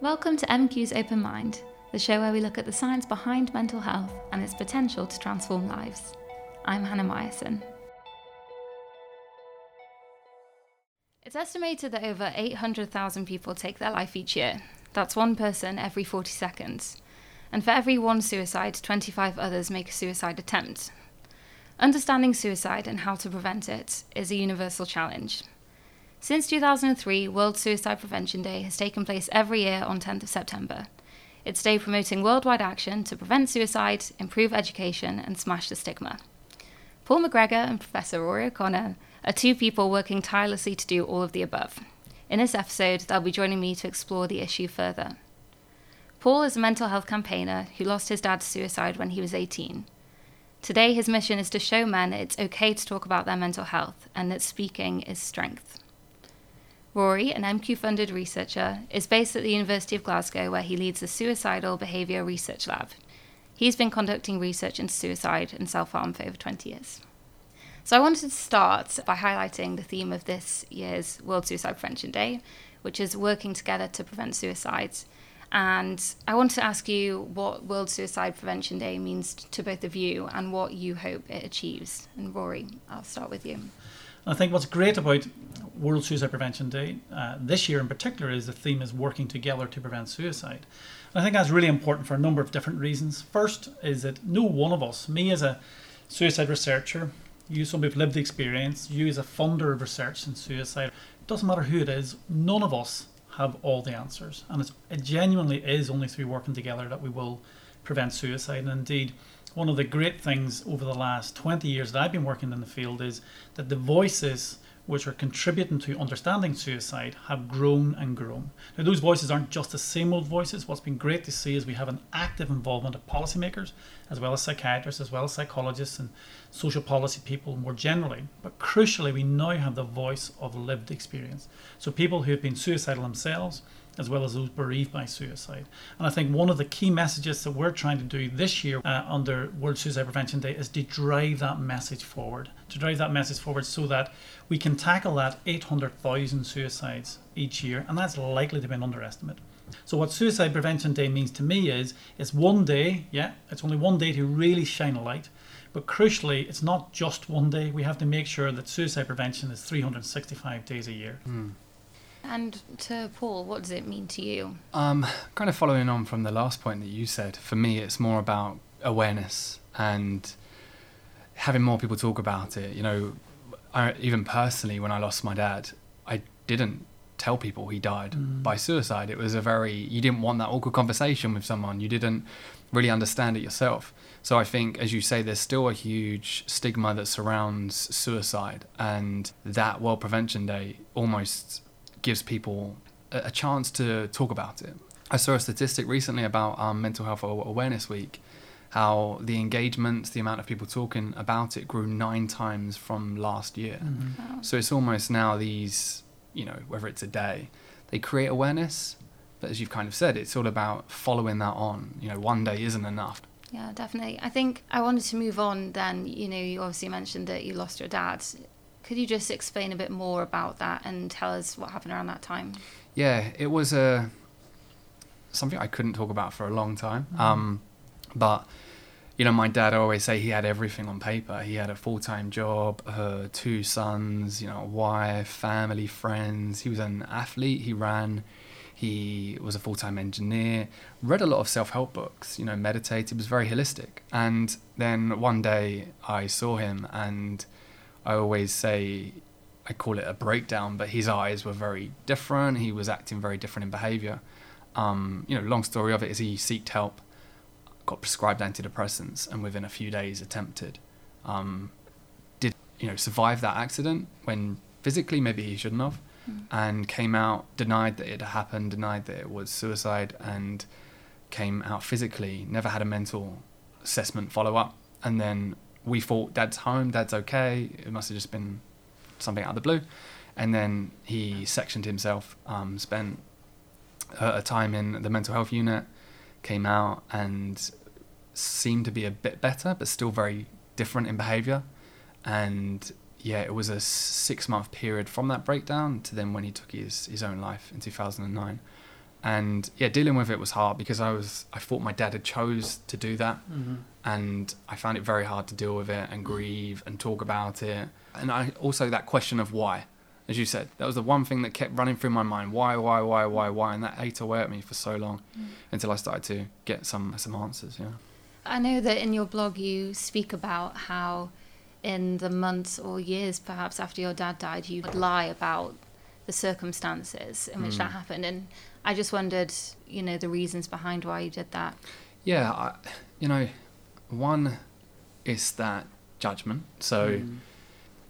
Welcome to MQ's Open Mind, the show where we look at the science behind mental health and its potential to transform lives. I'm Hannah Myerson. It's estimated that over 800,000 people take their life each year. That's one person every 40 seconds. And for every one suicide, 25 others make a suicide attempt. Understanding suicide and how to prevent it is a universal challenge. Since 2003, World Suicide Prevention Day has taken place every year on 10th of September. It's a day promoting worldwide action to prevent suicide, improve education, and smash the stigma. Paul McGregor and Professor Rory O'Connor are two people working tirelessly to do all of the above. In this episode, they'll be joining me to explore the issue further. Paul is a mental health campaigner who lost his dad to suicide when he was 18. Today, his mission is to show men it's okay to talk about their mental health and that speaking is strength. Rory, an MQ funded researcher, is based at the University of Glasgow where he leads the Suicidal Behaviour Research Lab. He's been conducting research into suicide and self harm for over 20 years. So I wanted to start by highlighting the theme of this year's World Suicide Prevention Day, which is working together to prevent suicides. And I wanted to ask you what World Suicide Prevention Day means to both of you and what you hope it achieves. And Rory, I'll start with you. I think what's great about World Suicide Prevention Day uh, this year in particular is the theme is working together to prevent suicide. And I think that's really important for a number of different reasons. First is that no one of us, me as a suicide researcher, you somebody with lived the experience, you as a funder of research in suicide, it doesn't matter who it is, none of us have all the answers. And it genuinely is only through working together that we will prevent suicide. And indeed, one of the great things over the last 20 years that I've been working in the field is that the voices which are contributing to understanding suicide have grown and grown. Now, those voices aren't just the same old voices. What's been great to see is we have an active involvement of policymakers, as well as psychiatrists, as well as psychologists and social policy people more generally. But crucially, we now have the voice of lived experience. So, people who have been suicidal themselves, as well as those bereaved by suicide. And I think one of the key messages that we're trying to do this year uh, under World Suicide Prevention Day is to drive that message forward, to drive that message forward so that we can tackle that 800,000 suicides each year, and that's likely to be an underestimate. So what Suicide Prevention Day means to me is it's one day, yeah, it's only one day to really shine a light. But crucially, it's not just one day. We have to make sure that suicide prevention is 365 days a year. Mm. And to Paul, what does it mean to you? Um, kind of following on from the last point that you said, for me, it's more about awareness and having more people talk about it. You know, I, even personally, when I lost my dad, I didn't tell people he died mm. by suicide. It was a very, you didn't want that awkward conversation with someone. You didn't really understand it yourself. So I think, as you say, there's still a huge stigma that surrounds suicide, and that World Prevention Day almost gives people a, a chance to talk about it. I saw a statistic recently about um, Mental Health Awareness Week, how the engagement, the amount of people talking about it grew nine times from last year. Mm-hmm. Wow. So it's almost now these, you know, whether it's a day, they create awareness, but as you've kind of said, it's all about following that on. You know, one day isn't enough. Yeah, definitely. I think I wanted to move on then. You know, you obviously mentioned that you lost your dad. Could you just explain a bit more about that and tell us what happened around that time? Yeah, it was a uh, something I couldn't talk about for a long time. Mm-hmm. Um, but you know, my dad always say he had everything on paper. He had a full time job, uh, two sons, you know, wife, family, friends. He was an athlete. He ran. He was a full time engineer. Read a lot of self help books. You know, meditated. Was very holistic. And then one day I saw him and I always say I call it a breakdown, but his eyes were very different. He was acting very different in behaviour. Um, you know, long story of it is he sought help, got prescribed antidepressants, and within a few days attempted. Um, did you know survive that accident when physically maybe he shouldn't have, mm. and came out denied that it had happened, denied that it was suicide, and came out physically. Never had a mental assessment follow up, and then we thought dad's home, dad's okay. It must have just been something out of the blue. And then he sectioned himself, um, spent a, a time in the mental health unit, came out and seemed to be a bit better, but still very different in behaviour. And yeah, it was a six month period from that breakdown to then when he took his, his own life in 2009. And yeah, dealing with it was hard because I was I thought my dad had chose to do that, Mm-hmm. and I found it very hard to deal with it and grieve and talk about it. And I also that question of why, as you said, that was the one thing that kept running through my mind. Why, why, why, why, why? And that ate away at me for so long until I started to get some some answers. Yeah. I know that in your blog you speak about how in the months or years perhaps after your dad died you would lie about the circumstances in which Mm. that happened and I just wondered, you know, the reasons behind why you did that. Yeah, I, you know, one is that judgment. So Mm.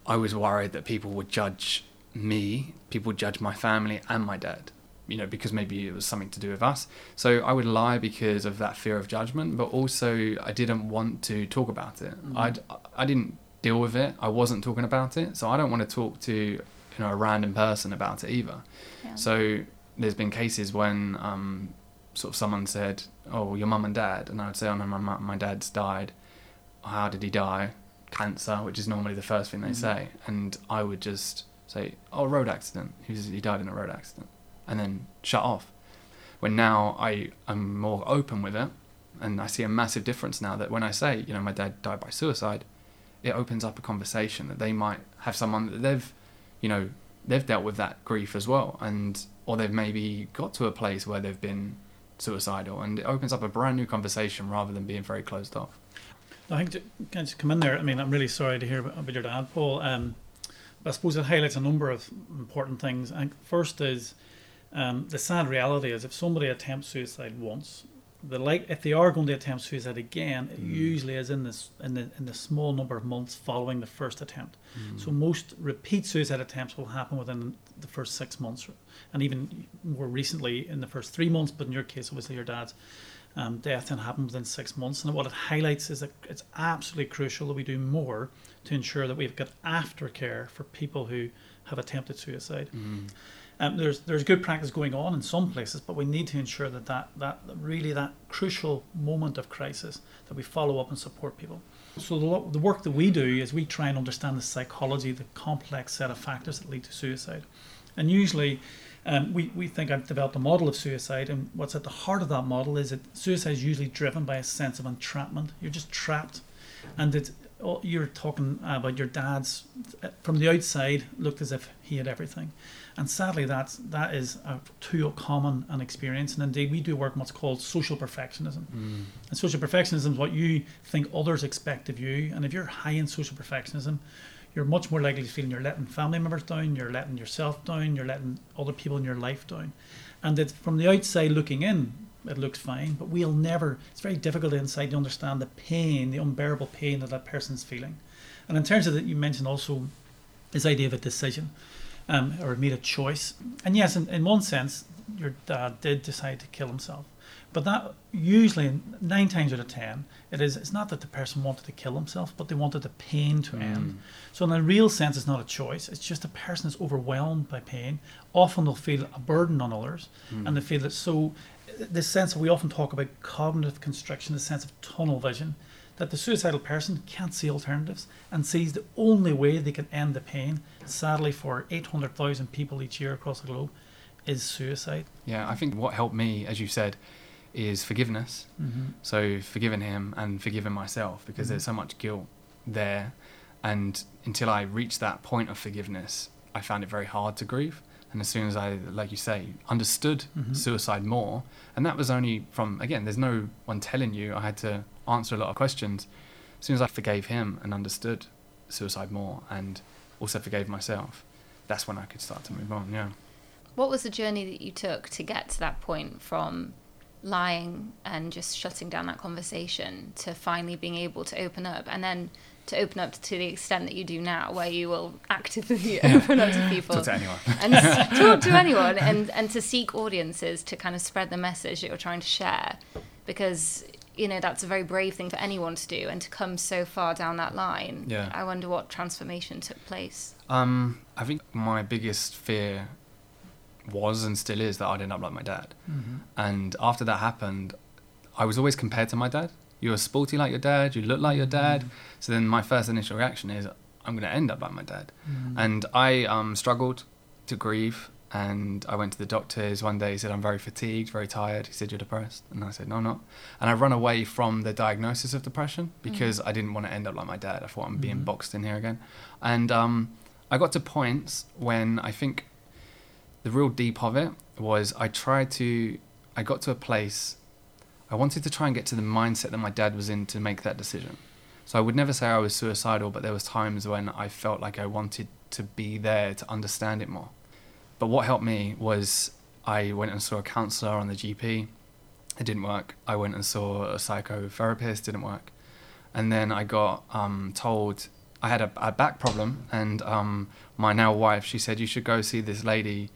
I was worried that people would judge me, people would judge my family and my dad, you know, because maybe it was something to do with us. So I would lie because of that fear of judgment, but also I didn't want to talk about it. Mhm. I'd, I didn't deal with it. I wasn't talking about it. So I don't want to talk to, you know, a random person about it either. Yeah. So there's been cases when um, sort of someone said, "Oh, your mum and dad," and I would say, "Oh no, my mum, my dad's died. How did he die? Cancer," which is normally the first thing they Mhm. say, and I would just say, "Oh, road accident. He was he died in a road accident," and then shut off. When now I am more open with it, and I see a massive difference now that when I say, you know, my dad died by suicide, it opens up a conversation that they might have someone that they've, you know, they've dealt with that grief as well, and or they've maybe got to a place where they've been suicidal, and it opens up a brand new conversation rather than being very closed off. I think to, can I just come in there? I mean, I'm really sorry to hear about, about your dad, Paul. Um, but I suppose it highlights a number of important things. I think first is um, the sad reality is if somebody attempts suicide once, the like if they are going to attempt suicide again, it Mm. usually is in this in the in the small number of months following the first attempt. So most repeat suicide attempts will happen within the first six months, and even more recently in the first three months. But in your case, obviously your dad's um, death then happened within six months. And what it highlights is that it's absolutely crucial that we do more to ensure that we've got aftercare for people who have attempted suicide. Mm. Um, there's there's good practice going on in some places, but we need to ensure that that, that really that crucial moment of crisis that we follow up and support people. So the, the work that we do is we try and understand the psychology, the complex set of factors that lead to suicide, and usually. Um, we, we think I've developed a model of suicide, and what's at the heart of that model is that suicide is usually driven by a sense of entrapment. You're just trapped, and it's, oh, you're talking about your dad's from the outside looked as if he had everything, and sadly that's that is a too common an experience. And indeed, we do work on what's called social perfectionism. Mm. And social perfectionism is what you think others expect of you. And if you're high in social perfectionism, you're much more likely to feel you're letting family members down, you're letting yourself down, you're letting other people in your life down. And that from the outside looking in, it looks fine, but we'll never, it's very difficult inside to understand the pain, the unbearable pain that that person's feeling. And in terms of that, you mentioned also this idea of a decision um, or made a choice. And yes, in, in one sense, your dad did decide to kill himself. But that usually nine times out of ten, it is it's not that the person wanted to kill himself, but they wanted the pain to end. Mm. So in a real sense, it's not a choice. It's just a person is overwhelmed by pain. Often they'll feel a burden on others, Mm. and they feel that so. This sense that we often talk about cognitive constriction, the sense of tunnel vision, that the suicidal person can't see alternatives and sees the only way they can end the pain. Sadly, for 800,000 people each year across the globe, is suicide. Yeah, I think what helped me, as you said, is forgiveness. Mm-hmm. So forgiving him and forgiving myself because Mhm. there's so much guilt there. And until I reached that point of forgiveness, I found it very hard to grieve. And as soon as I, like you say, understood Mhm. suicide more, and that was only from, again, there's no one telling you, I had to answer a lot of questions. As soon as I forgave him and understood suicide more and also forgave myself, that's when I could start to move on, yeah. What was the journey that you took to get to that point from lying and just shutting down that conversation to finally being able to open up and then to open up to the extent that you do now where you will actively open up to people Talk to anyone. and talk to anyone and, and to seek audiences to kind of spread the message that you're trying to share because you know that's a very brave thing for anyone to do and to come so far down that line Yeah. i wonder what transformation took place Um, I think my biggest fear was and still is that I'd end up like my dad. Mm-hmm. And after that happened, I was always compared to my dad. You were sporty like your dad, you look like your dad. So then my first initial reaction is, I'm going to end up like my dad. Mm-hmm. And I um, struggled to grieve and I went to the doctors one day. He said, I'm very fatigued, very tired. He said, You're depressed. And I said, No, I'm not. And I run away from the diagnosis of depression because I didn't want to end up like my dad. I thought I'm being Mhm. boxed in here again. And um, I got to points when I think the real deep of it was I tried to, I got to a place, I wanted to try and get to the mindset that my dad was in to make that decision. So I would never say I was suicidal, but there was times when I felt like I wanted to be there to understand it more. But what helped me was I went and saw a counselor on the GP. It didn't work. I went and saw a psychotherapist. Didn't work. And then I got um, told I had a, a back problem, and um, my now wife she said you should go see this lady.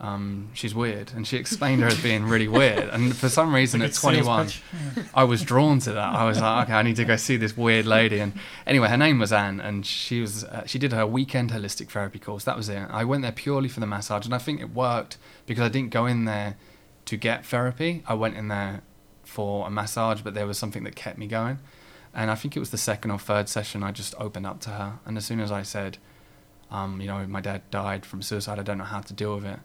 Um, she's weird, and she explained her as being really weird. And for some reason, It's at a good sales 21, I was drawn to that. I was like, okay, I need to go see this weird lady. And anyway, her name was Anne, and she was uh, she did her weekend holistic therapy course. That was it. I went there purely for the massage, and I think it worked because I didn't go in there to get therapy. I went in there for a massage, but there was something that kept me going. And I think it was the second or third session I just opened up to her, and as soon as I said, um, you know, my dad died from suicide, I don't know how to deal with it.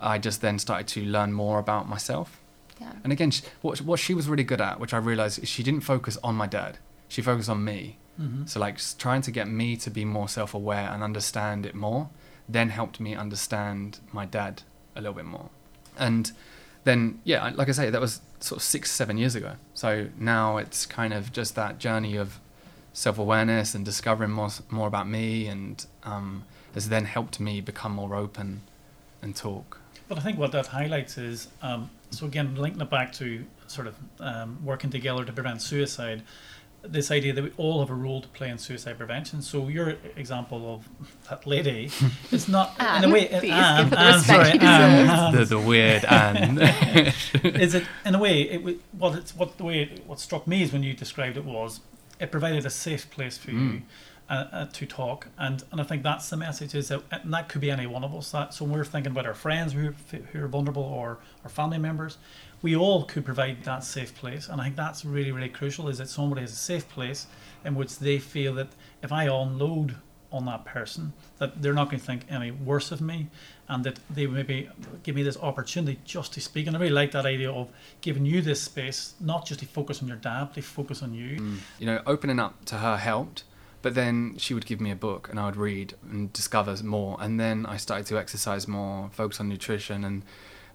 I just then started to learn more about myself. Yeah. And again, sh what what she was really good at, which I realized, is she didn't focus on my dad. She focused on me. Mhm. So like trying to get me to be more self-aware and understand it more, then helped me understand my dad a little bit more. And then yeah, like I say, that was sort of six seven years ago. So now it's kind of just that journey of self-awareness and discovering more more about me, and um, has then helped me become more open and talk. But I think what that highlights is um, so again linking it back to sort of um, working together to prevent suicide. This idea that we all have a role to play in suicide prevention. So your example of that lady is not in a way. please, Anne, the Anne, sorry, she Anne, the the weird and is it in a way it wa- what it's what the way it, what struck me is when you described it was it provided a safe place for you Mm. uh, uh, to talk and and I think that's the message is that and that could be any one of us that so when we're thinking about our friends who who are vulnerable or our family members we all could provide that safe place and I think that's really really crucial is that somebody has a safe place in which they feel that if I unload on that person that they're not going to think any worse of me and that they maybe give me this opportunity just to speak. And I really like that idea of giving you this space, not just to focus on your dad, but to focus on you. you know, opening up to her helped. But then she would give me a book and I would read and discover more. And then I started to exercise more, focus on nutrition and,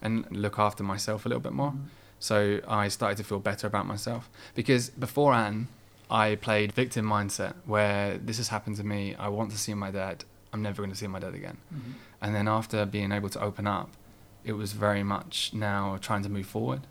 and look after myself a little bit more. So I started to feel better about myself. Because before Anne, I played victim mindset where this has happened to me. I want to see my dad. I'm never going to see my dad again. Mhm. And then after being able to open up, it was very much now trying to move forward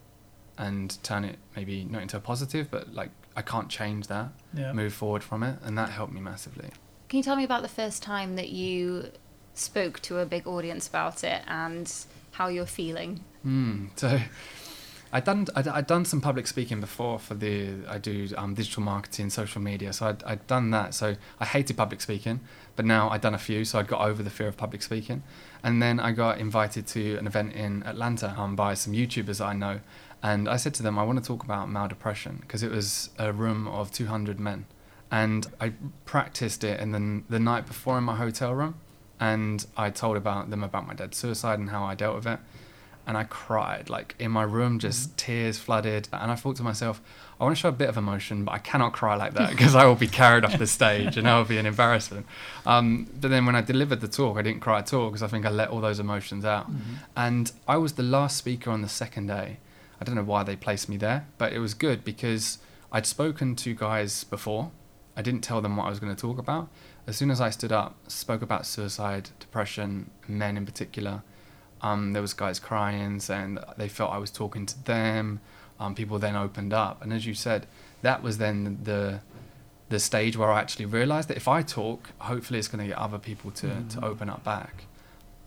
and turn it maybe not into a positive, but like I can't change that Yeah. move forward from it, and that helped me massively. Can you tell me about the first time that you spoke to a big audience about it and how you're feeling? Hmm. So, I'd done I'd, I'd done some public speaking before for the I do um, digital marketing, social media. So I'd, I'd done that. So I hated public speaking, but now I'd done a few, so I'd got over the fear of public speaking. And then I got invited to an event in Atlanta um, by some YouTubers I know, and I said to them I want to talk about maldepression because it was a room of 200 men, and I practiced it in the the night before in my hotel room, and I told about them about my dad's suicide and how I dealt with it and I cried like in my room, just tears flooded. And I thought to myself, I want to show a bit of emotion, but I cannot cry like that because I will be carried off the stage and I will be an embarrassment. Um, but then when I delivered the talk, I didn't cry at all because I think I let all those emotions out. Mhm. And I was the last speaker on the second day. I don't know why they placed me there, but it was good because I'd spoken to guys before. I didn't tell them what I was going to talk about. As soon as I stood up, spoke about suicide, depression, men in particular. Um, there was guys crying, saying that they felt I was talking to them. Um, people then opened up, and as you said, that was then the the stage where I actually realised that if I talk, hopefully it's going to get other people to, to Mhm. open up back.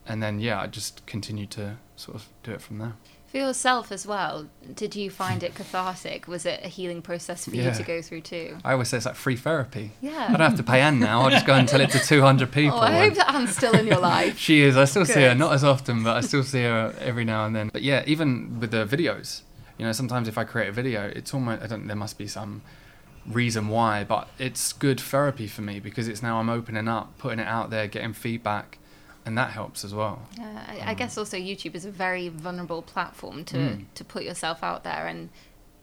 And then yeah, I just continued to sort of do it from there. For yourself as well, did you find it cathartic? Was it a healing process for you to go through too? I always say it's like free therapy. Yeah. I don't have to pay Anne now. I'll just go and tell it to 200 people. Oh, I hope that Anne's still in your life. She is. I still see her, not as often, but I still see her every now and then. But yeah, even with the videos, you know, sometimes if I create a video, it's almost I don't. There must be some reason why, but it's good therapy for me because it's now I'm opening up, putting it out there, getting feedback, and that helps as well. Yeah, I, I Um, guess also YouTube is a very vulnerable platform to, Mm. to put yourself out there and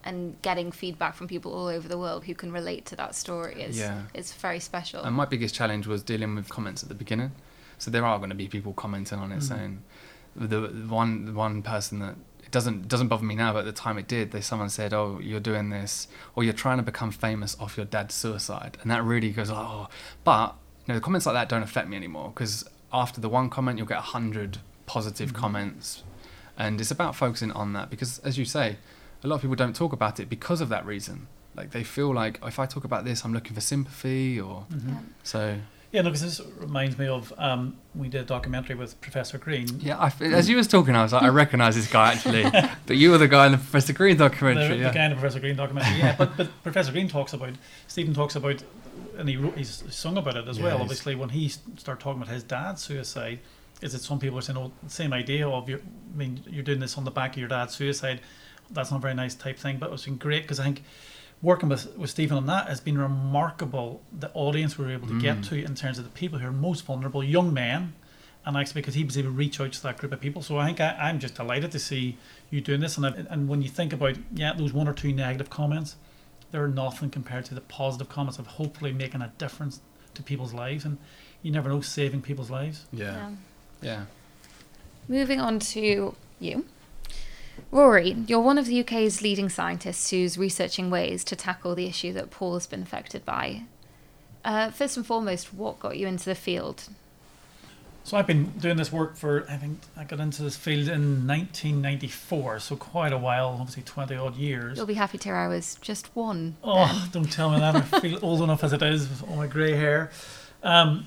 and getting feedback from people all over the world who can relate to that story is Yeah. is very special. And my biggest challenge was dealing with comments at the beginning. So there are going to be people commenting on it Mm. saying the, the one the one person that it doesn't doesn't bother me now, but at the time it did. They someone said, "Oh, you're doing this, or you're trying to become famous off your dad's suicide," and that really goes, "Oh." But you know, the comments like that don't affect me anymore because after the one comment, you'll get a hundred positive Mhm. comments, and it's about focusing on that because, as you say, a lot of people don't talk about it because of that reason. Like they feel like if I talk about this, I'm looking for sympathy, or Mhm. So. Yeah, no, because this reminds me of um, we did a documentary with Professor Green. Yeah, I f as you was talking, I was like, I recognise this guy actually, but you were the guy in the Professor Green documentary. the yeah. guy in the Professor Green documentary, yeah. But but Professor Green talks about Stephen talks about, and he wrote, he's sung about it as Yeah, well. Obviously, when he started talking about his dad's suicide, is that some people are saying, "Oh, the same idea of your, I mean, you're doing this on the back of your dad's suicide. That's not a very nice type thing." But it's been great because I think working with with Stephen on that has been remarkable. The audience we were able to get Mm. to in terms of the people who are most vulnerable, young men. And actually, because he was able to reach out to that group of people, so I think I, I'm just delighted to see you doing this. And I, and when you think about yeah, those one or two negative comments, they're nothing compared to the positive comments of hopefully making a difference to people's lives. And you never know, saving people's lives. yeah, yeah. Moving on to you. Rory, you're one of the UK's leading scientists who's researching ways to tackle the issue that Paul has been affected by. Uh, first and foremost, what got you into the field? So I've been doing this work for I think I got into this field in 1994, so quite a while, obviously 20 odd years. You'll be happy to hear I was just one. Oh, don't tell me that. I feel old enough as it is with all my grey hair. Um,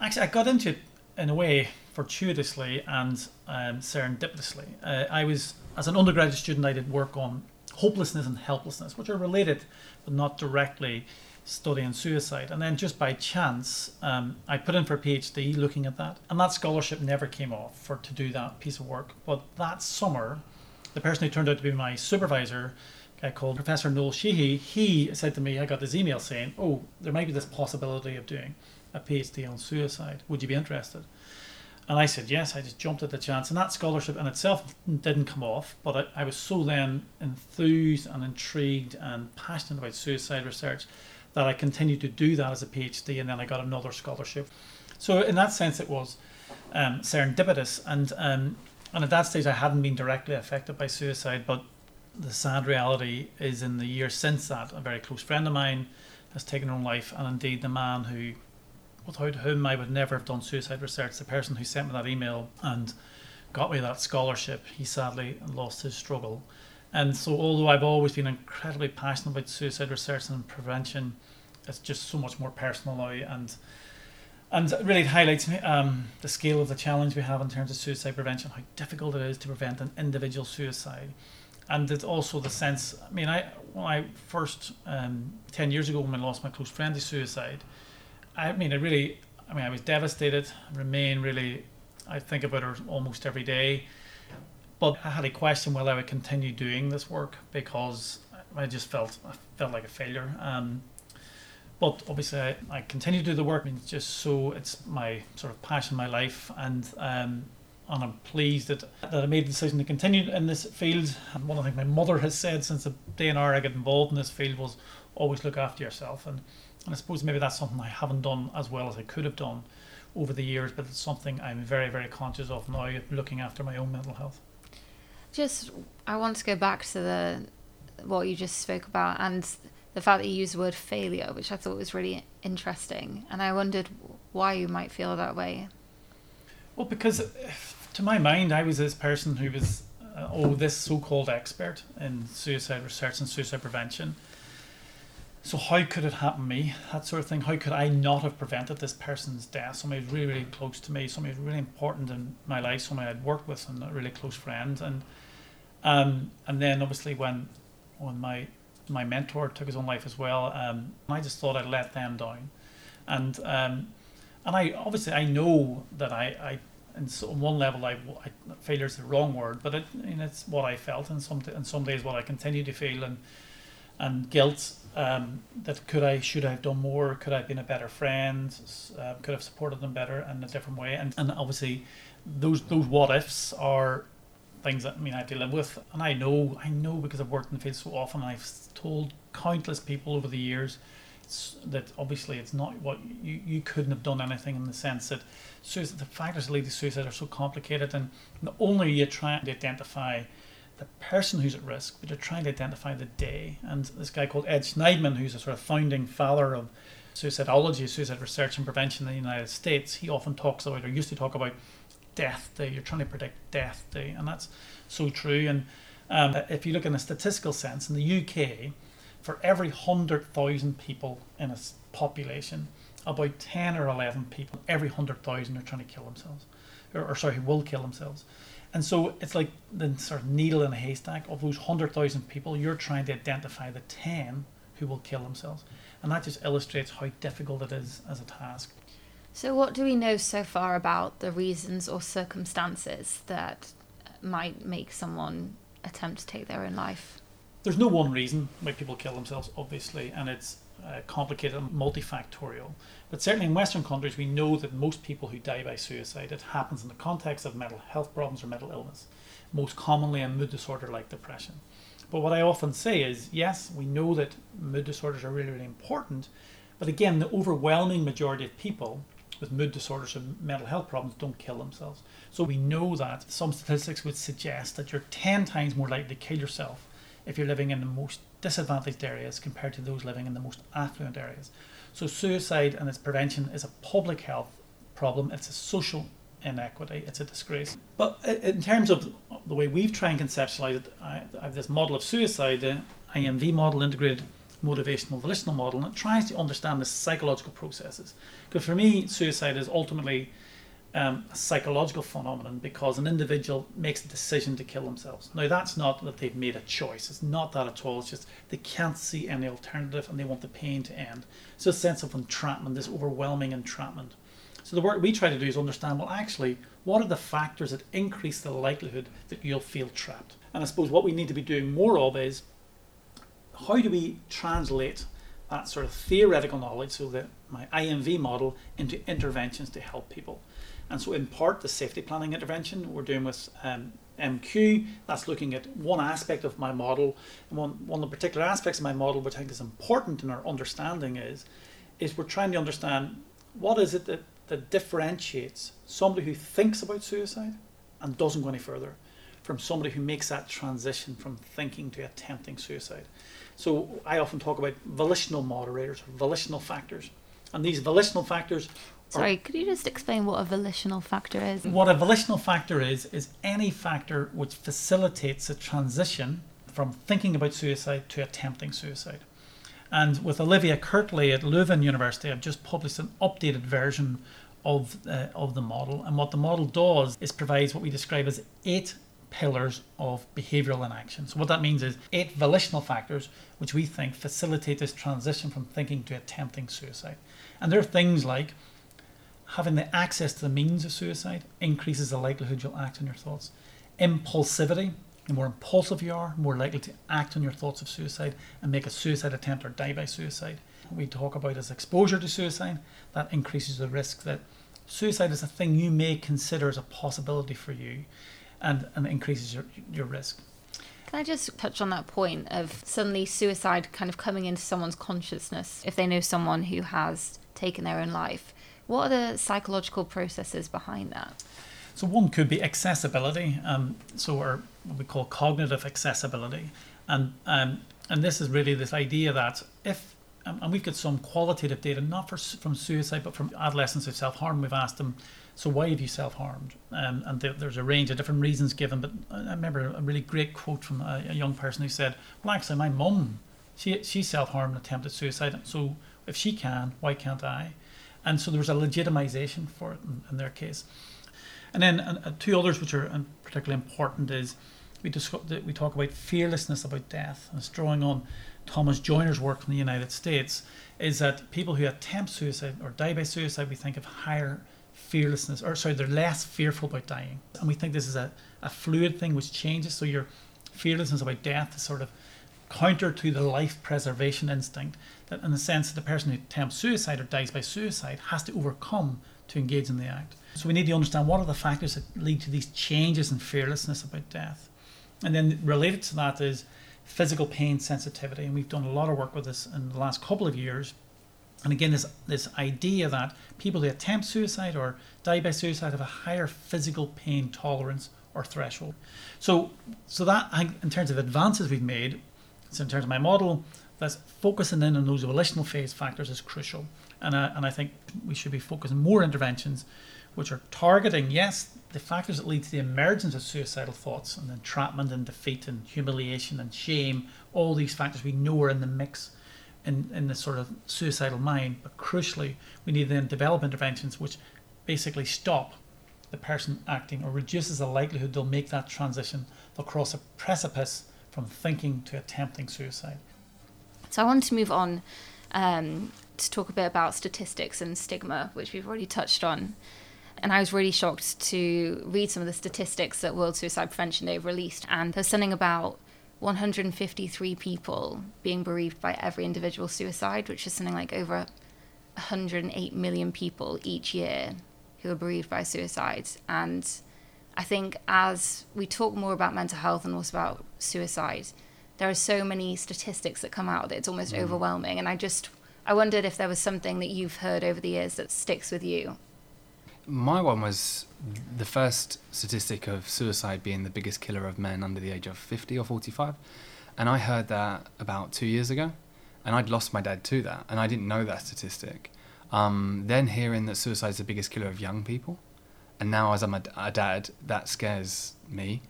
actually, I got into it in a way fortuitously and um, serendipitously. Uh, I was, as an undergraduate student, I did work on hopelessness and helplessness, which are related but not directly studying suicide. And then just by chance, um, I put in for a PhD looking at that. And that scholarship never came off for to do that piece of work. But that summer, the person who turned out to be my supervisor, guy called Professor Noel Sheehy, he said to me, I got this email saying, oh, there might be this possibility of doing a PhD on suicide. Would you be interested? And I said yes. I just jumped at the chance, and that scholarship in itself didn't come off. But I, I was so then enthused and intrigued and passionate about suicide research that I continued to do that as a PhD, and then I got another scholarship. So in that sense, it was um, serendipitous, and um, and at that stage, I hadn't been directly affected by suicide. But the sad reality is, in the years since that, a very close friend of mine has taken her own life, and indeed the man who without whom I would never have done suicide research. The person who sent me that email and got me that scholarship, he sadly lost his struggle. And so, although I've always been incredibly passionate about suicide research and prevention, it's just so much more personal now. And and really, it highlights um, the scale of the challenge we have in terms of suicide prevention, how difficult it is to prevent an individual suicide. And it's also the sense, I mean, I when I first, um, 10 years ago, when I lost my close friend to suicide, I mean, I really, I mean, I was devastated. Remain really, I think about her almost every day. But I had a question whether I would continue doing this work because I just felt I felt like a failure. Um, but obviously, I, I continue to do the work. I mean, it's just so it's my sort of passion, my life, and um, and I'm pleased that that I made the decision to continue in this field. And one of the things my mother has said since the day and hour I got involved in this field was always look after yourself and and I suppose maybe that's something I haven't done as well as I could have done over the years, but it's something I'm very, very conscious of now, looking after my own mental health. Just, I want to go back to the what you just spoke about and the fact that you used the word failure, which I thought was really interesting, and I wondered why you might feel that way. Well, because to my mind, I was this person who was, uh, oh, this so called expert in suicide research and suicide prevention. So how could it happen to me? That sort of thing. How could I not have prevented this person's death? Somebody really, really close to me, somebody really important in my life, somebody I'd worked with, and a really close friend. And um, and then obviously when when my my mentor took his own life as well, um, I just thought I'd let them down. And um, and I obviously I know that I, I and so on one level I, I failure is the wrong word, but it, it's what I felt, and some and some days what I continue to feel, and and guilt um, that could I, should I have done more? Could I have been a better friend? Uh, could I have supported them better in a different way? And, and obviously, those those what ifs are things that I mean I have to live with, and I know I know because I've worked in the field so often. I've told countless people over the years that obviously it's not what you, you couldn't have done anything in the sense that suicide, the factors that lead to suicide are so complicated, and not only are you trying to identify the person who's at risk, but you're trying to identify the day. And this guy called Ed Shneidman, who's a sort of founding father of suicidology, suicide research and prevention in the United States, he often talks about, or used to talk about, death day. You're trying to predict death day, and that's so true. And um, if you look in a statistical sense, in the UK, for every 100,000 people in a population, about 10 or 11 people, every 100,000 are trying to kill themselves, or, or sorry, will kill themselves. And so it's like the sort of needle in a haystack of those 100,000 people, you're trying to identify the 10 who will kill themselves. And that just illustrates how difficult it is as a task. So, what do we know so far about the reasons or circumstances that might make someone attempt to take their own life? There's no one reason why people kill themselves, obviously, and it's uh, complicated and multifactorial. But certainly in Western countries, we know that most people who die by suicide, it happens in the context of mental health problems or mental illness, most commonly a mood disorder like depression. But what I often say is yes, we know that mood disorders are really, really important. But again, the overwhelming majority of people with mood disorders and mental health problems don't kill themselves. So we know that some statistics would suggest that you're 10 times more likely to kill yourself if you're living in the most disadvantaged areas compared to those living in the most affluent areas. So suicide and its prevention is a public health problem. It's a social inequity. It's a disgrace. But in terms of the way we've tried and conceptualized it, I, have this model of suicide, the IMV model, integrated motivational volitional model, and it tries to understand the psychological processes. Because for me, suicide is ultimately um, a psychological phenomenon because an individual makes a decision to kill themselves. Now, that's not that they've made a choice. It's not that at all. It's just they can't see any alternative and they want the pain to end. It's a sense of entrapment, this overwhelming entrapment. So the work we try to do is understand, well, actually, what are the factors that increase the likelihood that you'll feel trapped? And I suppose what we need to be doing more of is how do we translate that sort of theoretical knowledge, so that my IMV model, into interventions to help people? And so, in part, the safety planning intervention we're doing with um, MQ, that's looking at one aspect of my model. And one, one of the particular aspects of my model, which I think is important in our understanding, is, is we're trying to understand what is it that, that differentiates somebody who thinks about suicide and doesn't go any further from somebody who makes that transition from thinking to attempting suicide. So I often talk about volitional moderators, volitional factors. And these volitional factors Sorry, could you just explain what a volitional factor is? What a volitional factor is, is any factor which facilitates a transition from thinking about suicide to attempting suicide. And with Olivia Kirtley at Leuven University, I've just published an updated version of, uh, of the model. And what the model does is provides what we describe as eight pillars of behavioral inaction. So, what that means is eight volitional factors which we think facilitate this transition from thinking to attempting suicide. And there are things like having the access to the means of suicide increases the likelihood you'll act on your thoughts. Impulsivity, the more impulsive you are, more likely to act on your thoughts of suicide and make a suicide attempt or die by suicide. What we talk about is exposure to suicide. That increases the risk that suicide is a thing you may consider as a possibility for you and, and increases your, your risk. Can I just touch on that point of suddenly suicide kind of coming into someone's consciousness if they know someone who has taken their own life? What are the psychological processes behind that? So one could be accessibility, um, so or what we call cognitive accessibility, and um, and this is really this idea that if um, and we've got some qualitative data not for, from suicide but from adolescents who self harm. We've asked them, so why have you self harmed? Um, and th- there's a range of different reasons given, but I remember a really great quote from a, a young person who said, "Well, actually, my mum, she she self harmed and attempted suicide, so if she can, why can't I?" and so there was a legitimization for it in, in their case. And then uh, two others which are particularly important is we discuss, we talk about fearlessness about death. And it's drawing on Thomas Joiner's work in the United States is that people who attempt suicide or die by suicide, we think of higher fearlessness, or sorry, they're less fearful about dying. And we think this is a, a fluid thing which changes. So your fearlessness about death is sort of counter to the life preservation instinct that, in the sense that the person who attempts suicide or dies by suicide has to overcome to engage in the act. So we need to understand what are the factors that lead to these changes in fearlessness about death. And then related to that is physical pain sensitivity. And we've done a lot of work with this in the last couple of years. And again, this, this idea that people who attempt suicide or die by suicide have a higher physical pain tolerance or threshold. So, so that in terms of advances we've made, so in terms of my model, that's focusing in on those volitional phase factors is crucial. And, uh, and I think we should be focusing more interventions which are targeting, yes, the factors that lead to the emergence of suicidal thoughts and entrapment and defeat and humiliation and shame, all these factors we know are in the mix in, in the sort of suicidal mind. But crucially, we need then develop interventions which basically stop the person acting or reduces the likelihood they'll make that transition. They'll cross a precipice from thinking to attempting suicide. So I wanted to move on um, to talk a bit about statistics and stigma, which we've already touched on. And I was really shocked to read some of the statistics that World Suicide Prevention Day released. And there's something about 153 people being bereaved by every individual suicide, which is something like over 108 million people each year who are bereaved by suicides. And I think as we talk more about mental health and also about suicide, there are so many statistics that come out that it's almost mm. overwhelming. And I just I wondered if there was something that you've heard over the years that sticks with you. My one was the first statistic of suicide being the biggest killer of men under the age of 50 or 45. And I heard that about two years ago. And I'd lost my dad to that. And I didn't know that statistic. Um, then hearing that suicide is the biggest killer of young people. And now, as I'm a, a dad, that scares me.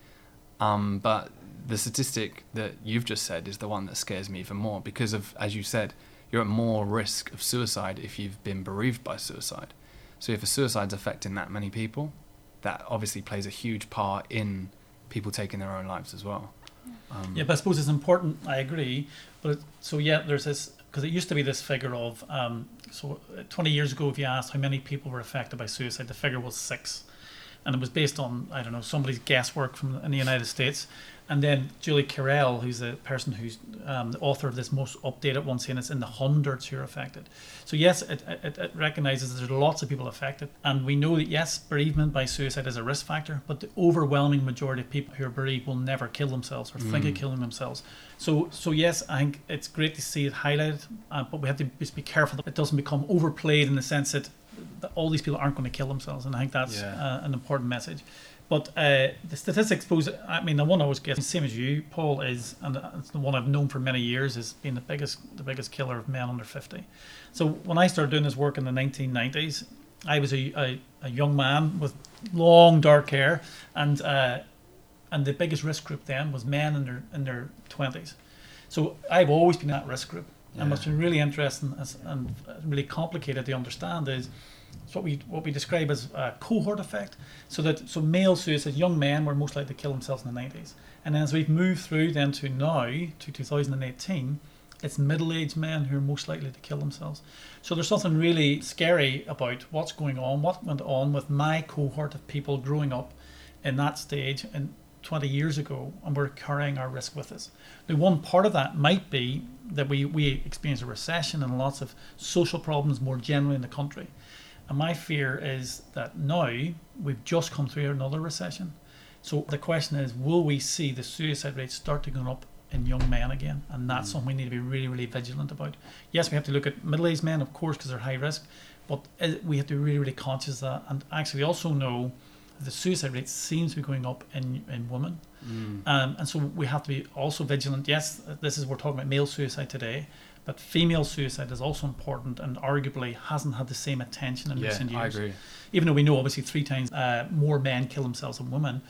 Um, but the statistic that you've just said is the one that scares me even more because of, as you said, you're at more risk of suicide if you've been bereaved by suicide. So if a suicide's affecting that many people, that obviously plays a huge part in people taking their own lives as well. Um, yeah, but I suppose it's important. I agree, but it, so yeah, there's this because it used to be this figure of um, so 20 years ago, if you asked how many people were affected by suicide, the figure was six, and it was based on I don't know somebody's guesswork from in the United States. And then Julie Cerel, who's the person who's um, the author of this most updated one, saying it's in the hundreds who are affected. So yes, it, it, it recognizes there's lots of people affected, and we know that yes, bereavement by suicide is a risk factor, but the overwhelming majority of people who are bereaved will never kill themselves or mm. think of mm. killing themselves. So so yes, I think it's great to see it highlighted, uh, but we have to just be careful that it doesn't become overplayed in the sense that, that all these people aren't going to kill themselves, and I think that's yeah. uh, an important message. But uh, the statistics pose, I mean, the one I always get, same as you, Paul, is, and it's the one I've known for many years, is being the biggest, the biggest killer of men under 50. So when I started doing this work in the 1990s, I was a, a, a young man with long dark hair, and uh, and the biggest risk group then was men in their in their 20s. So I've always been that risk group. Yeah. And what's been really interesting and really complicated to understand is it's what we what we describe as a cohort effect. So that so male suicide, young men were most likely to kill themselves in the 90s, and as we've moved through then to now to 2018, it's middle-aged men who are most likely to kill themselves. So there's something really scary about what's going on, what went on with my cohort of people growing up in that stage and 20 years ago, and we're carrying our risk with us. Now, one part of that might be that we, we experience a recession and lots of social problems more generally in the country. And my fear is that now we've just come through another recession. So the question is, will we see the suicide rate start to go up in young men again? And that's mm. something we need to be really, really vigilant about. Yes, we have to look at middle-aged men, of course, because they're high risk, but uh, we have to be really, really conscious of that. And actually, we also know the suicide rate seems to be going up in, in women. Mm. Um, and so we have to be also vigilant. Yes, this is we're talking about male suicide today, but female suicide is also important and arguably hasn't had the same attention in yeah, recent years. I agree. Even though we know obviously three times uh, more men kill themselves than women,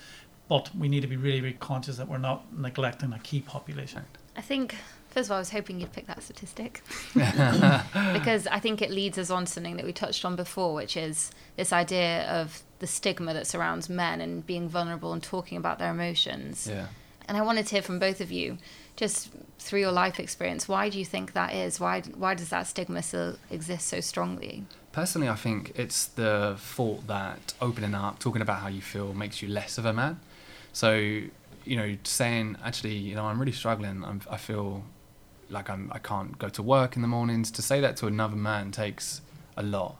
but we need to be really, really conscious that we're not neglecting a key population. I think First of all, I was hoping you'd pick that statistic because I think it leads us on to something that we touched on before, which is this idea of the stigma that surrounds men and being vulnerable and talking about their emotions. Yeah. And I wanted to hear from both of you just through your life experience, why do you think that is? Why why does that stigma still exist so strongly? Personally, I think it's the thought that opening up, talking about how you feel, makes you less of a man. So you know, saying actually, you know, I'm really struggling. I'm, I feel like I'm I can't go to work in the mornings. To say that to another man takes a lot,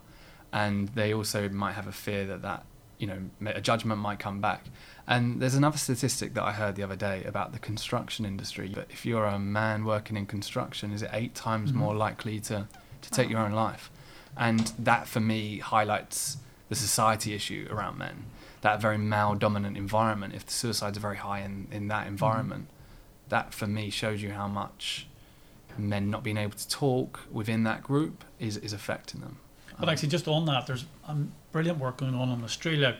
and they also might have a fear that that you know a judgment might come back. And there's another statistic that I heard the other day about the construction industry. But if you're a man working in construction, is it eight times Mhm. more likely to to take your own life? And that for me highlights the society issue around men. That very male dominant environment, if the suicides are very high in, in that environment, that for me shows you how much men not being able to talk within that group is, is affecting them. But Um, actually, just on that, there's um, brilliant work going on in Australia,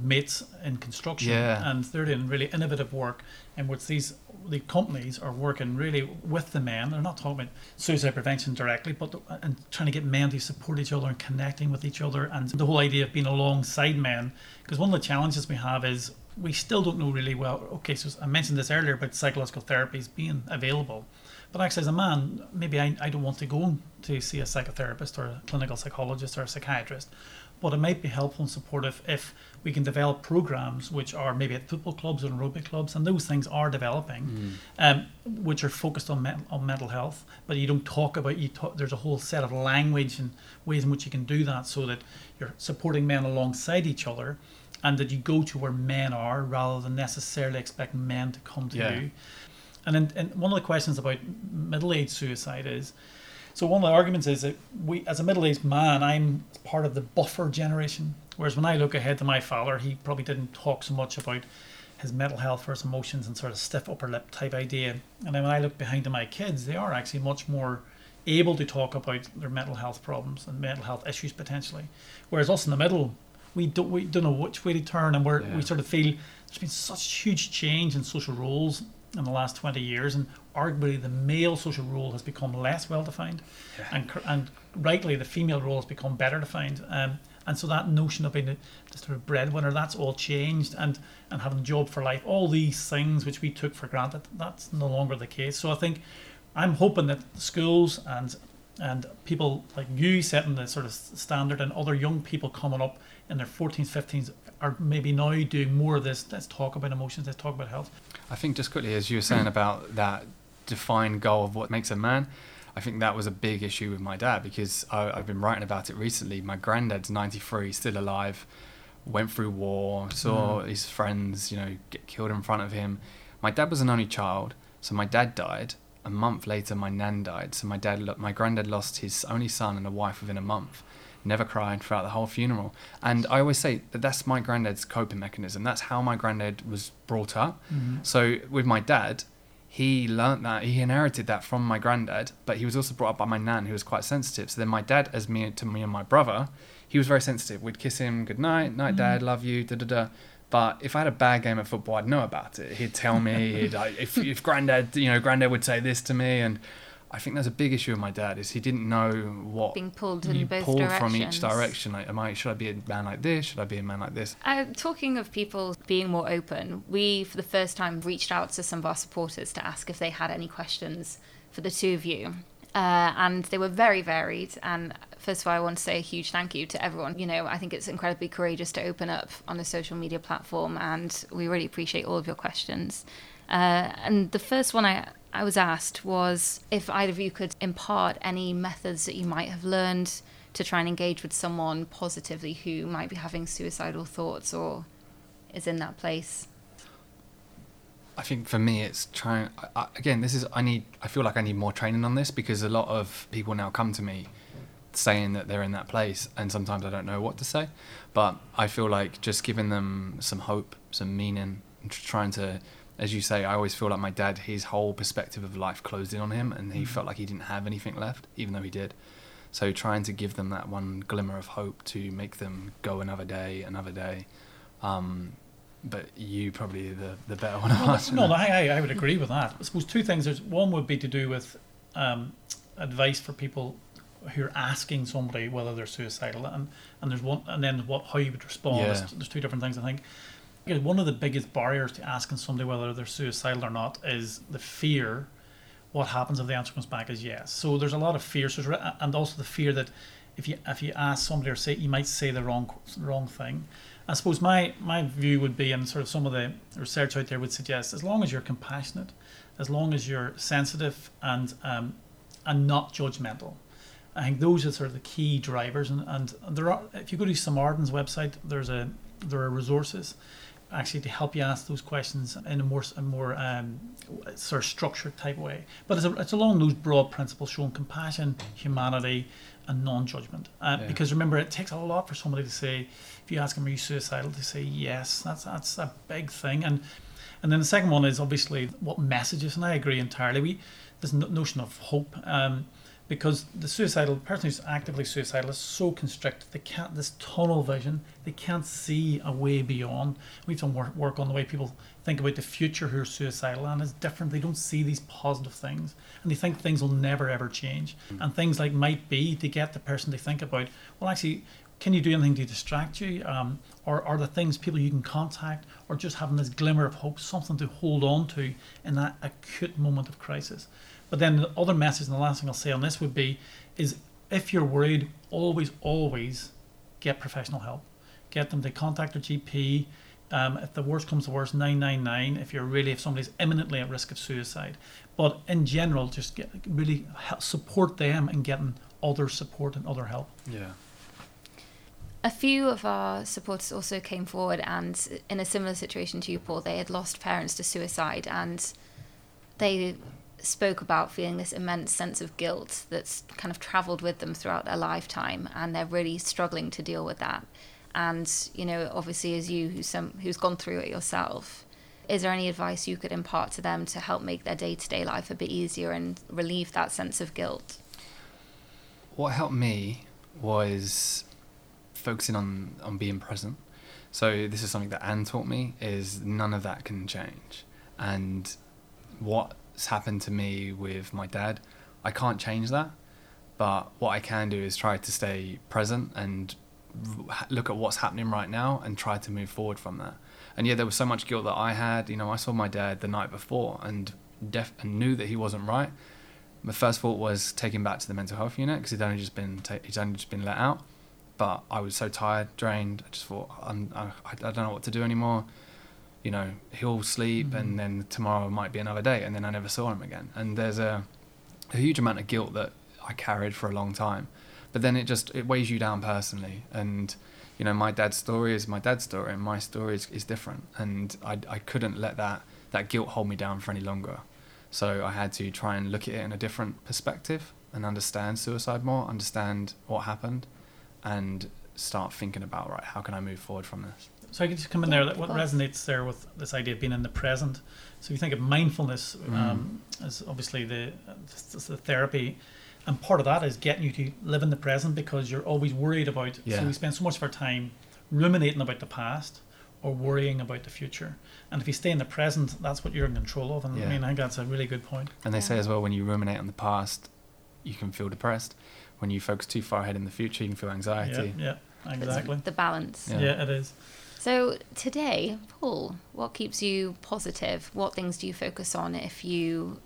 mates in construction, Yeah. and they're doing really innovative work in which these the companies are working really with the men. They're not talking about suicide prevention directly, but and trying to get men to support each other and connecting with each other, and the whole idea of being alongside men. Because one of the challenges we have is we still don't know really well. Okay, so I mentioned this earlier about psychological therapies being available. But actually, as a man, maybe I, I don't want to go to see a psychotherapist or a clinical psychologist or a psychiatrist. But it might be helpful and supportive if we can develop programs which are maybe at football clubs and aerobic clubs, and those things are developing, um, which are focused on, men- on mental health. But you don't talk about you. Talk, there's a whole set of language and ways in which you can do that, so that you're supporting men alongside each other, and that you go to where men are rather than necessarily expect men to come to Yeah. you. And then and one of the questions about middle-aged suicide is, so one of the arguments is that we, as a middle-aged man, I'm part of the buffer generation. Whereas when I look ahead to my father, he probably didn't talk so much about his mental health or his emotions and sort of stiff upper lip type idea. And then when I look behind to my kids, they are actually much more able to talk about their mental health problems and mental health issues potentially. Whereas us in the middle, we don't we don't know which way to turn, and we're, Yeah. we sort of feel there's been such huge change in social roles in the last 20 years, and arguably the male social role has become less well defined, Yeah. and and rightly the female role has become better defined. Um, and so that notion of being a, the sort of breadwinner, that's all changed, and and having a job for life, all these things which we took for granted, that's no longer the case. So I think I'm hoping that schools and and people like you setting the sort of standard and other young people coming up in their 14s, 15s are maybe now doing more of this. Let's talk about emotions. Let's talk about health. I think just quickly, as you were saying about that defined goal of what makes a man, I think that was a big issue with my dad because I, I've been writing about it recently. My granddad's 93, still alive, went through war, saw Mm. his friends, you know, get killed in front of him. My dad was an only child, so my dad died. A month later, my nan died. So my dad, my granddad lost his only son and a wife within a month. Never cried throughout the whole funeral. And I always say that that's my granddad's coping mechanism. That's how my granddad was brought up. So with my dad, he learnt that he inherited that from my granddad, but he was also brought up by my nan, who was quite sensitive. So then my dad, as me to me and my brother, he was very sensitive. We'd kiss him, good night, night, dad, mm. love you, da da da. But if I had a bad game of football, I'd know about it. He'd tell me. He'd, if if granddad, you know, granddad would say this to me, and I think there's a big issue with my dad is he didn't know what Being pulled in you both pulled directions. from each direction. Like, am I should I be a man like this? Should I be a man like this? Uh, talking of people being more open, we for the first time reached out to some of our supporters to ask if they had any questions for the two of you. Uh, and they were very varied. And first of all, I want to say a huge thank you to everyone. You know, I think it's incredibly courageous to open up on a social media platform, and we really appreciate all of your questions. Uh, and the first one I, I was asked was if either of you could impart any methods that you might have learned to try and engage with someone positively who might be having suicidal thoughts or is in that place. I think for me, it's trying. I, again, this is I need. I feel like I need more training on this because a lot of people now come to me saying that they're in that place, and sometimes I don't know what to say. But I feel like just giving them some hope, some meaning, trying to, as you say, I always feel like my dad, his whole perspective of life closed in on him, and he Mhm. felt like he didn't have anything left, even though he did. So trying to give them that one glimmer of hope to make them go another day, another day. Um, but you probably the the better one. of No, us, no, I I would agree with that. I suppose two things. There's one would be to do with um, advice for people who are asking somebody whether they're suicidal, and and there's one, and then what how you would respond. Yeah. There's, there's two different things. I think. One of the biggest barriers to asking somebody whether they're suicidal or not is the fear. What happens if the answer comes back as yes? So there's a lot of fear, so and also the fear that if you if you ask somebody or say you might say the wrong wrong thing, I suppose my, my view would be, and sort of some of the research out there would suggest, as long as you're compassionate, as long as you're sensitive and um, and not judgmental, I think those are sort of the key drivers. And, and there are, if you go to Samaritan's website, there's a there are resources actually to help you ask those questions in a more a more um, sort of structured type way. But it's, a, it's along those broad principles, showing compassion, humanity, and non-judgment. Uh, Yeah. Because remember, it takes a lot for somebody to say, if you ask them, "Are you suicidal?" to say yes. That's that's a big thing. And and then the second one is obviously what messages, and I agree entirely. We this no- notion of hope. Um, because the suicidal person who's actively suicidal is so constricted they can't this tunnel vision they can't see a way beyond. We've done work, work on the way people think about the future who are suicidal and it's different. They don't see these positive things and they think things will never ever change. Hmm. And things like might be to get the person to think about well actually can you do anything to distract you um, or are the things people you can contact or just having this glimmer of hope something to hold on to in that acute moment of crisis but then the other message, and the last thing I'll say on this would be, is if you're worried, always, always get professional help. Get them to contact their GP. Um, if the worst comes to worst, 999. If you're really, if somebody's imminently at risk of suicide, but in general, just get really help, support them and getting other support and other help. Yeah. A few of our supporters also came forward and, in a similar situation to you, Paul, they had lost parents to suicide and they spoke about feeling this immense sense of guilt that's kind of traveled with them throughout their lifetime and they're really struggling to deal with that. And, you know, obviously, as you who's, some, who's gone through it yourself, is there any advice you could impart to them to help make their day to day life a bit easier and relieve that sense of guilt? What helped me was focusing on on being present. So this is something that Anne taught me is none of that can change. And what's happened to me with my dad, I can't change that. But what I can do is try to stay present and look at what's happening right now and try to move forward from that. And yeah, there was so much guilt that I had. You know, I saw my dad the night before and def- and knew that he wasn't right. My first thought was take him back to the mental health unit because he'd only just been ta- he'd only just been let out. But I was so tired, drained. I just thought I'm, I, I don't know what to do anymore. You know, he'll sleep, Mhm. and then tomorrow might be another day, and then I never saw him again. And there's a, a huge amount of guilt that I carried for a long time. But then it just it weighs you down personally, and you know my dad's story is my dad's story, and my story is, is different, and I, I couldn't let that that guilt hold me down for any longer. So I had to try and look at it in a different perspective and understand suicide more, understand what happened, and start thinking about right how can I move forward from this. So I could just come in Yeah, there. What resonates there with this idea of being in the present. So if you think of mindfulness Mm. um, as obviously the the therapy, and part of that is getting you to live in the present because you're always worried about. Yeah. So we spend so much of our time ruminating about the past or worrying about the future. And if you stay in the present, that's what you're in control of. And Yeah. I mean, I think that's a really good point. And they say as well when you ruminate on the past, you can feel depressed. When you focus too far ahead in the future, you can feel anxiety. Yeah, yeah, exactly. The balance. Yeah. Yeah. it is. So today, Paul, what keeps you positive? What things do you focus on if you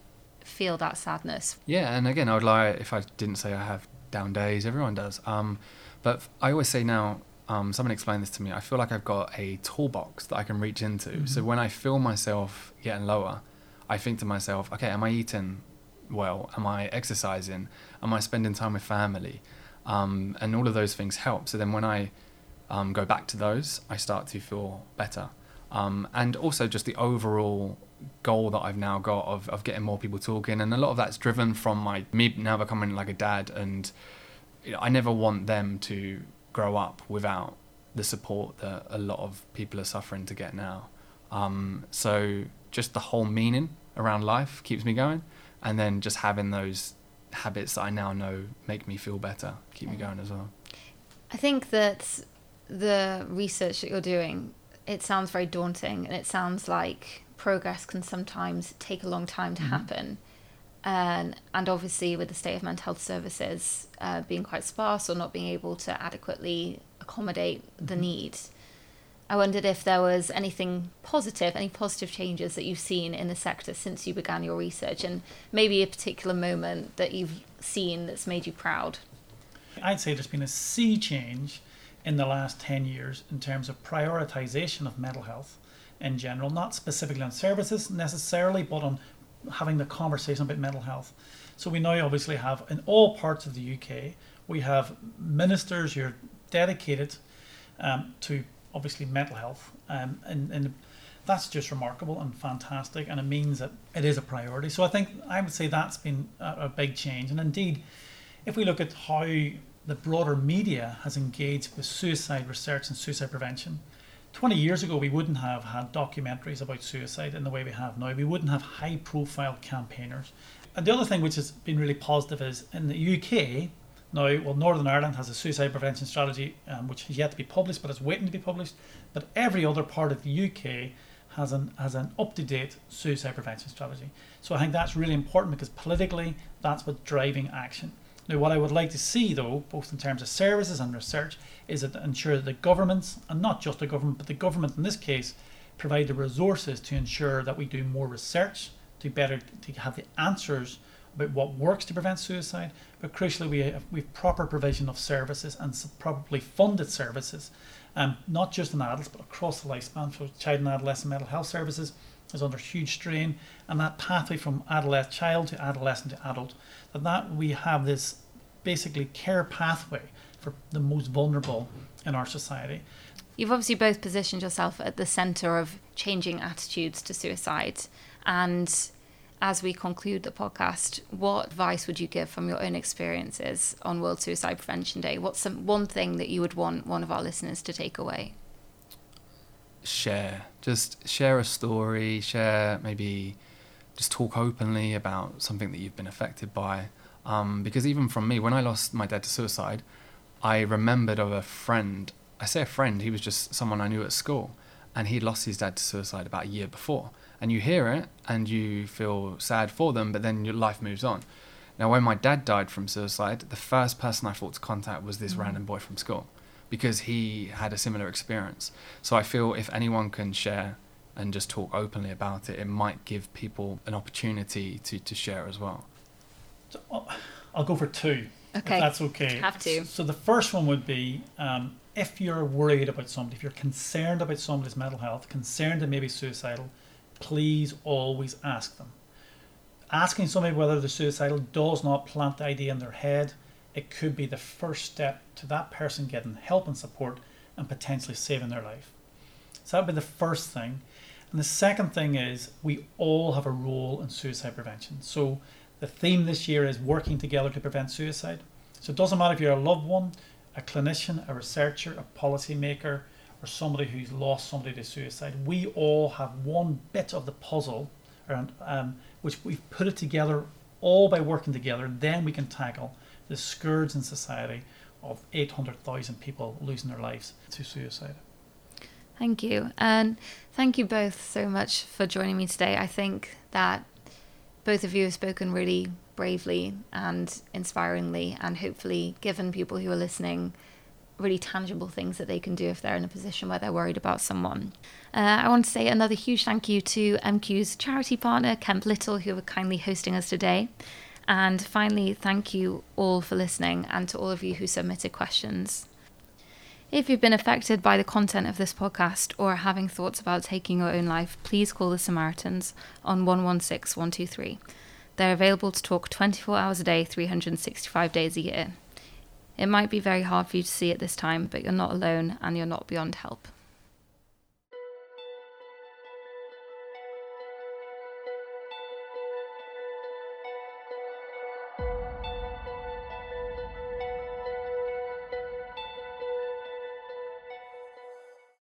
feel that sadness? Yeah, and again, I would lie if I didn't say I have down days. Everyone does. Um, but I always say now, um, someone explained this to me. I feel like I've got a toolbox that I can reach into. So Mhm. when I feel myself getting lower, I think to myself, okay, am I eating well? Am I exercising? Am I spending time with family? Um, and all of those things help. So then when I um, go back to those, I start to feel better. Um, and also just the overall goal that I've now got of, of getting more people talking. And a lot of that's driven from my me now becoming like a dad. And I never want them to grow up without the support that a lot of people are suffering to get now. Um, so just the whole meaning around life keeps me going. And then just having those habits that I now know make me feel better keep me going as well. I think that the research that you're doing, it sounds very daunting and it sounds like progress can sometimes take a long time to Mhm. happen. And, and obviously, with the state of mental health services uh, being quite sparse or not being able to adequately accommodate the Mhm. I wondered if there was anything positive, any positive changes that you've seen in the sector since you began your research, and maybe a particular moment that you've seen that's made you proud. I'd say there's been a sea change in the last 10 years in terms of prioritization of mental health in general, not specifically on services necessarily, but on having the conversation about mental health. So we now obviously have in all parts of the UK, we have ministers who are dedicated um, to obviously mental health, um, and, and that's just remarkable and fantastic, and it means that it is a priority. So I think I would say that's been a, a big change, and indeed, if we look at how the broader media has engaged with suicide research and suicide prevention. 20 years ago, we wouldn't have had documentaries about suicide in the way we have now. We wouldn't have high profile campaigners. And the other thing which has been really positive is in the UK, now, well, Northern Ireland has a suicide prevention strategy um, which is yet to be published, but it's waiting to be published. But every other part of the UK has an has an up to date suicide prevention strategy. So I think that's really important because politically, that's what's driving action. Now, what I would like to see, though, both in terms of services and research, is to ensure that the governments, and not just the government, but the government in this case, provide the resources to ensure that we do more research, to better to have the answers about what works to prevent suicide, but crucially we have, we have proper provision of services and properly funded services, um, not just in adults but across the lifespan. So child and adolescent mental health services is under huge strain, and that pathway from adolescent child to adolescent to adult, that that we have this basically care pathway for the most vulnerable in our society. You've obviously both positioned yourself at the centre of changing attitudes to suicide, and as we conclude the podcast, what advice would you give from your own experiences on World Suicide Prevention Day? What's some one thing that you would want one of our listeners to take away? Share. Just share a story, share maybe just talk openly about something that you've been affected by. Um, because even from me, when I lost my dad to suicide, I remembered of a friend. I say a friend, he was just someone I knew at school, and he'd lost his dad to suicide about a year before and you hear it and you feel sad for them, but then your life moves on. Now, when my dad died from suicide, the first person I thought to contact was this mm-hmm. random boy from school because he had a similar experience. So I feel if anyone can share and just talk openly about it, it might give people an opportunity to, to share as well. So I'll go for two. Okay. that's okay. Have to. So the first one would be um, if you're worried about somebody, if you're concerned about somebody's mental health, concerned that maybe suicidal, please always ask them. Asking somebody whether they're suicidal does not plant the idea in their head. It could be the first step to that person getting help and support and potentially saving their life. So that would be the first thing. And the second thing is we all have a role in suicide prevention. So the theme this year is working together to prevent suicide. So it doesn't matter if you're a loved one, a clinician, a researcher, a policymaker, or somebody who's lost somebody to suicide, we all have one bit of the puzzle, around, um, which we've put it together all by working together. Then we can tackle the scourge in society of 800,000 people losing their lives to suicide. Thank you. And thank you both so much for joining me today. I think that both of you have spoken really bravely and inspiringly, and hopefully given people who are listening really tangible things that they can do if they're in a position where they're worried about someone. Uh, I want to say another huge thank you to MQ's charity partner, Kemp Little, who are kindly hosting us today. And finally, thank you all for listening and to all of you who submitted questions. If you've been affected by the content of this podcast or are having thoughts about taking your own life, please call the Samaritans on 116 123. They're available to talk 24 hours a day, 365 days a year. It might be very hard for you to see at this time, but you're not alone and you're not beyond help.